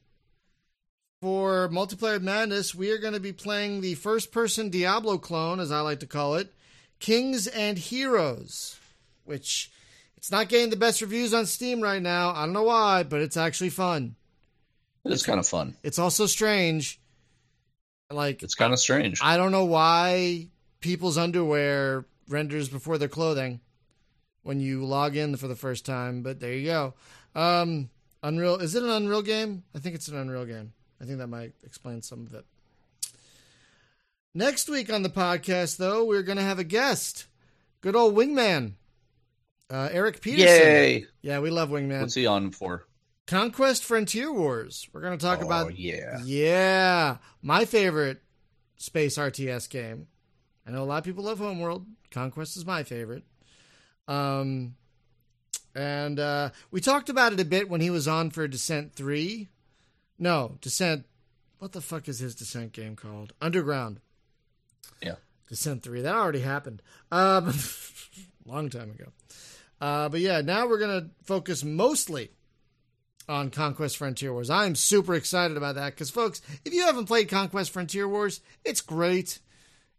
for multiplayer madness, we are going to be playing the first-person Diablo clone, as I like to call it, Kings and Heroes, which it's not getting the best reviews on Steam right now. I don't know why, but it's actually fun. It's kind of fun. It's also strange. Like It's kind of strange. I don't know why people's underwear renders before their clothing when you log in for the first time, but there you go. Um, Unreal is it an Unreal game? I think it's an Unreal game. I think that might explain some of it. Next week on the podcast, though, we're going to have a guest. Good old Wingman, uh, Eric Peterson. Yay! Yeah, we love Wingman. What's he on for? Conquest Frontier Wars. We're going to talk oh, about yeah. yeah, my favorite space RTS game. I know a lot of people love Homeworld. Conquest is my favorite. Um, and uh, we talked about it a bit when he was on for Descent Three. No, Descent. What the fuck is his Descent game called? Underground. Yeah. Descent Three. That already happened. Um, long time ago. Uh, but yeah, now we're gonna focus mostly on Conquest Frontier Wars. I'm super excited about that because, folks, if you haven't played Conquest Frontier Wars, it's great.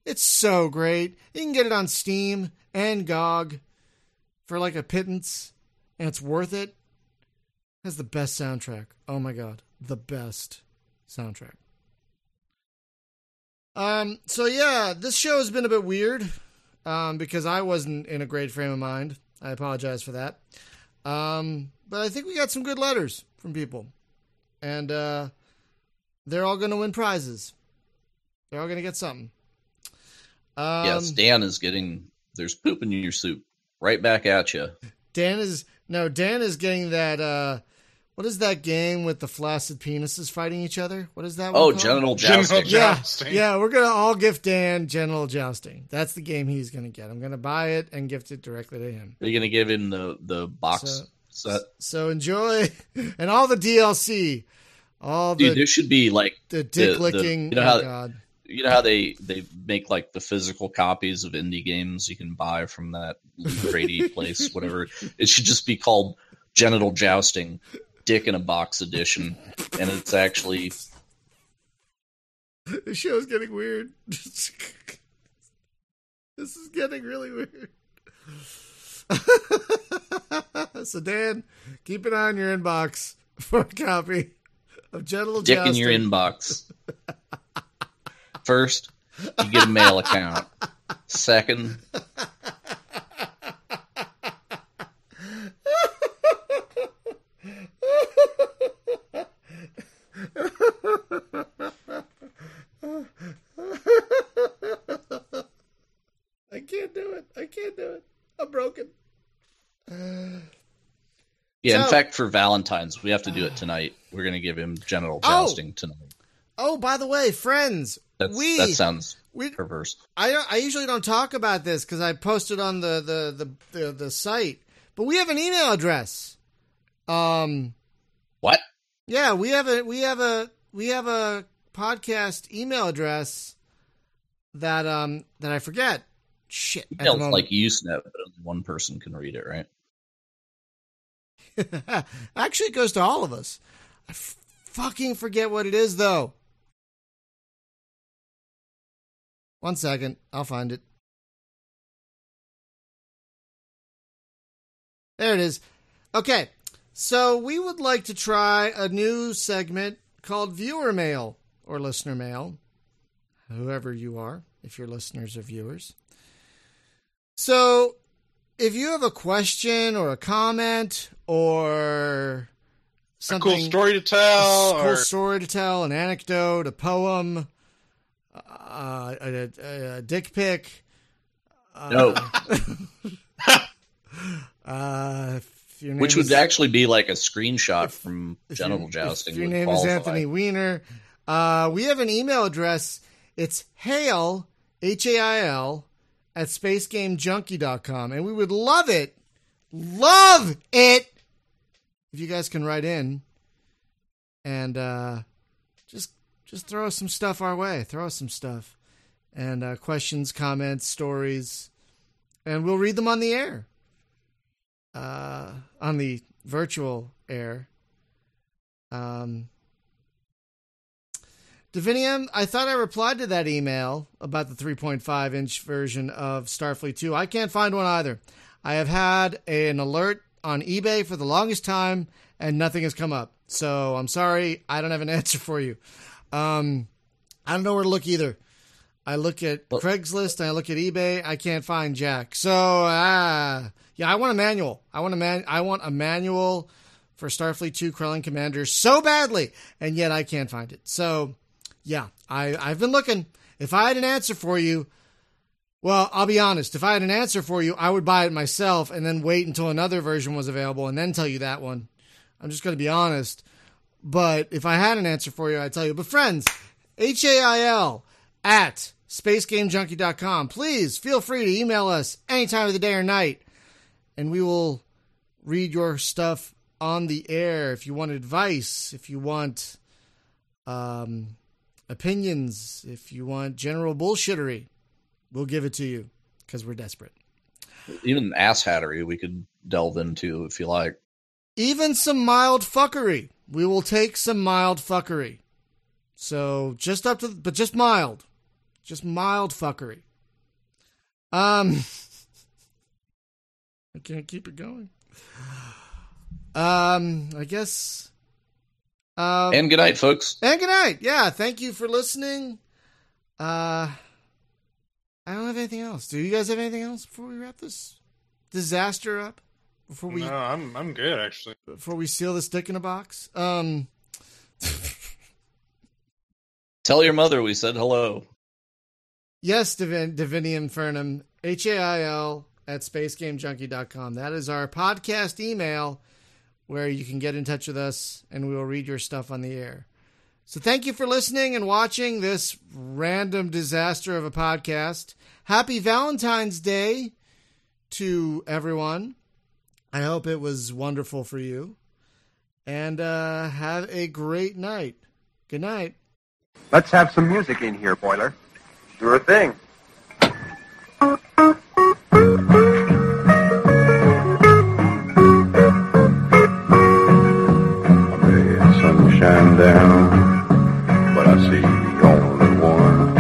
It's so great. You can get it on Steam and GOG for like a pittance, and it's worth it. It has the best soundtrack. Oh my god, the best soundtrack. Um. So yeah, this show has been a bit weird, um, because I wasn't in a great frame of mind. I apologize for that. Um, but I think we got some good letters from people, and uh, they're all going to win prizes. They're all going to get something. Um, yes, Dan is getting. There's poop in your soup. Right back at you. Dan is no Dan is getting that. Uh, what is that game with the flaccid penises fighting each other? What is that? Oh, called? genital Genital jousting. Yeah, Jousting. yeah, we're gonna all gift Dan genital jousting. That's the game he's gonna get. I'm gonna buy it and gift it directly to him. Are you gonna give him the the box So- set? So enjoy and all the DLC, all the Dude, there should be like the dick the- licking. you know oh how- god, you know how they they make like the physical copies of indie games you can buy from that Brady place, whatever. It should just be called Genital Jousting, Dick in a Box Edition, and it's actually the show's getting weird. this is getting really weird. so Dan, keep an eye on your inbox for a copy of genital Dick in your inbox. First, you get a mail account. Second, I can't do it. I can't do it. I'm broken. Yeah, in fact, for Valentine's, we have to do it tonight. We're going to give him genital Oh! jousting tonight. Oh, by the way, friends, That's, we that sounds we perverse. I I usually don't talk about this because I posted on the the, the the the site, but we have an email address. Um, What? yeah, we have a we have a we have a podcast email address that um that I forget. Shit, Email's like Usenet, but only one person can read it, right? Actually, it goes to all of us. I f- fucking forget what it is, though. One second. I'll find it. There it is. Okay. So, we would like to try a new segment called Viewer Mail or Listener Mail, whoever you are, if you're listeners or viewers. So, if you have a question or a comment or A something cool story to tell. a cool or, story to tell, an anecdote, a poem, uh, a, a, a dick pic. Uh, No. uh, if your name Which would is- actually be like a screenshot from if genital your- jousting. If your name qualify. is Anthony Weiner, uh, we have an email address. It's hail, H A I L, at spacegamejunkie.com. And we would love it, love it, if you guys can write in and uh, just just throw some stuff our way. Throw us some stuff. And uh, questions, comments, stories. And we'll read them on the air. Uh, on the virtual air. Um, Divinium, I thought I replied to that email about the 3.5 inch version of Starfleet 2. I can't find one either. I have had an alert on eBay for the longest time and nothing has come up. So I'm sorry, I don't have an answer for you. Um, I don't know where to look either. I look at Well- Craigslist and I look at eBay. I can't find Jack. So ah, yeah, I want a manual. I want a man. I want a manual for Starfleet Two Krellan Commander so badly, and yet I can't find it. So yeah, I I've been looking. If I had an answer for you, well, I'll be honest. If I had an answer for you, I would buy it myself and then wait until another version was available and then tell you that one. I'm just going to be honest. But if I had an answer for you, I'd tell you. But friends, H A I L at spacegamejunkie.com. Please feel free to email us any time of the day or night, and we will read your stuff on the air. If you want advice, if you want um, opinions, if you want general bullshittery, we'll give it to you because we're desperate. Even ass hattery we could delve into if you like. Even some mild fuckery. We will take some mild fuckery. So just up to, but just mild, just mild fuckery. Um, I can't keep it going. Um, I guess. Um, And good night, folks. and good night. Yeah, thank you for listening. Uh, I don't have anything else. Do you guys have anything else before we wrap this disaster up? Before we no, I'm I'm good actually. before we seal this dick in a box. Um, Tell your mother we said hello. yes, Divin, Divinium Fernum, H A I L at spacegamejunkie.com. That is our podcast email where you can get in touch with us and we will read your stuff on the air. So thank you for listening and watching this random disaster of a podcast. Happy Valentine's Day to everyone. I hope it was wonderful for you. And uh, have a great night. Good night. Let's have some music in here, Boiler. Sure thing. Sunshine down, but I see the only one.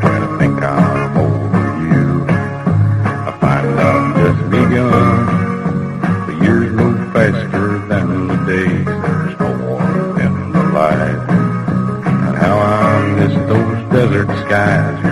Trying to think I'm over you. I find I've just begun. The years move faster than the days. There's no warmth in the light. And how I miss those desert skies.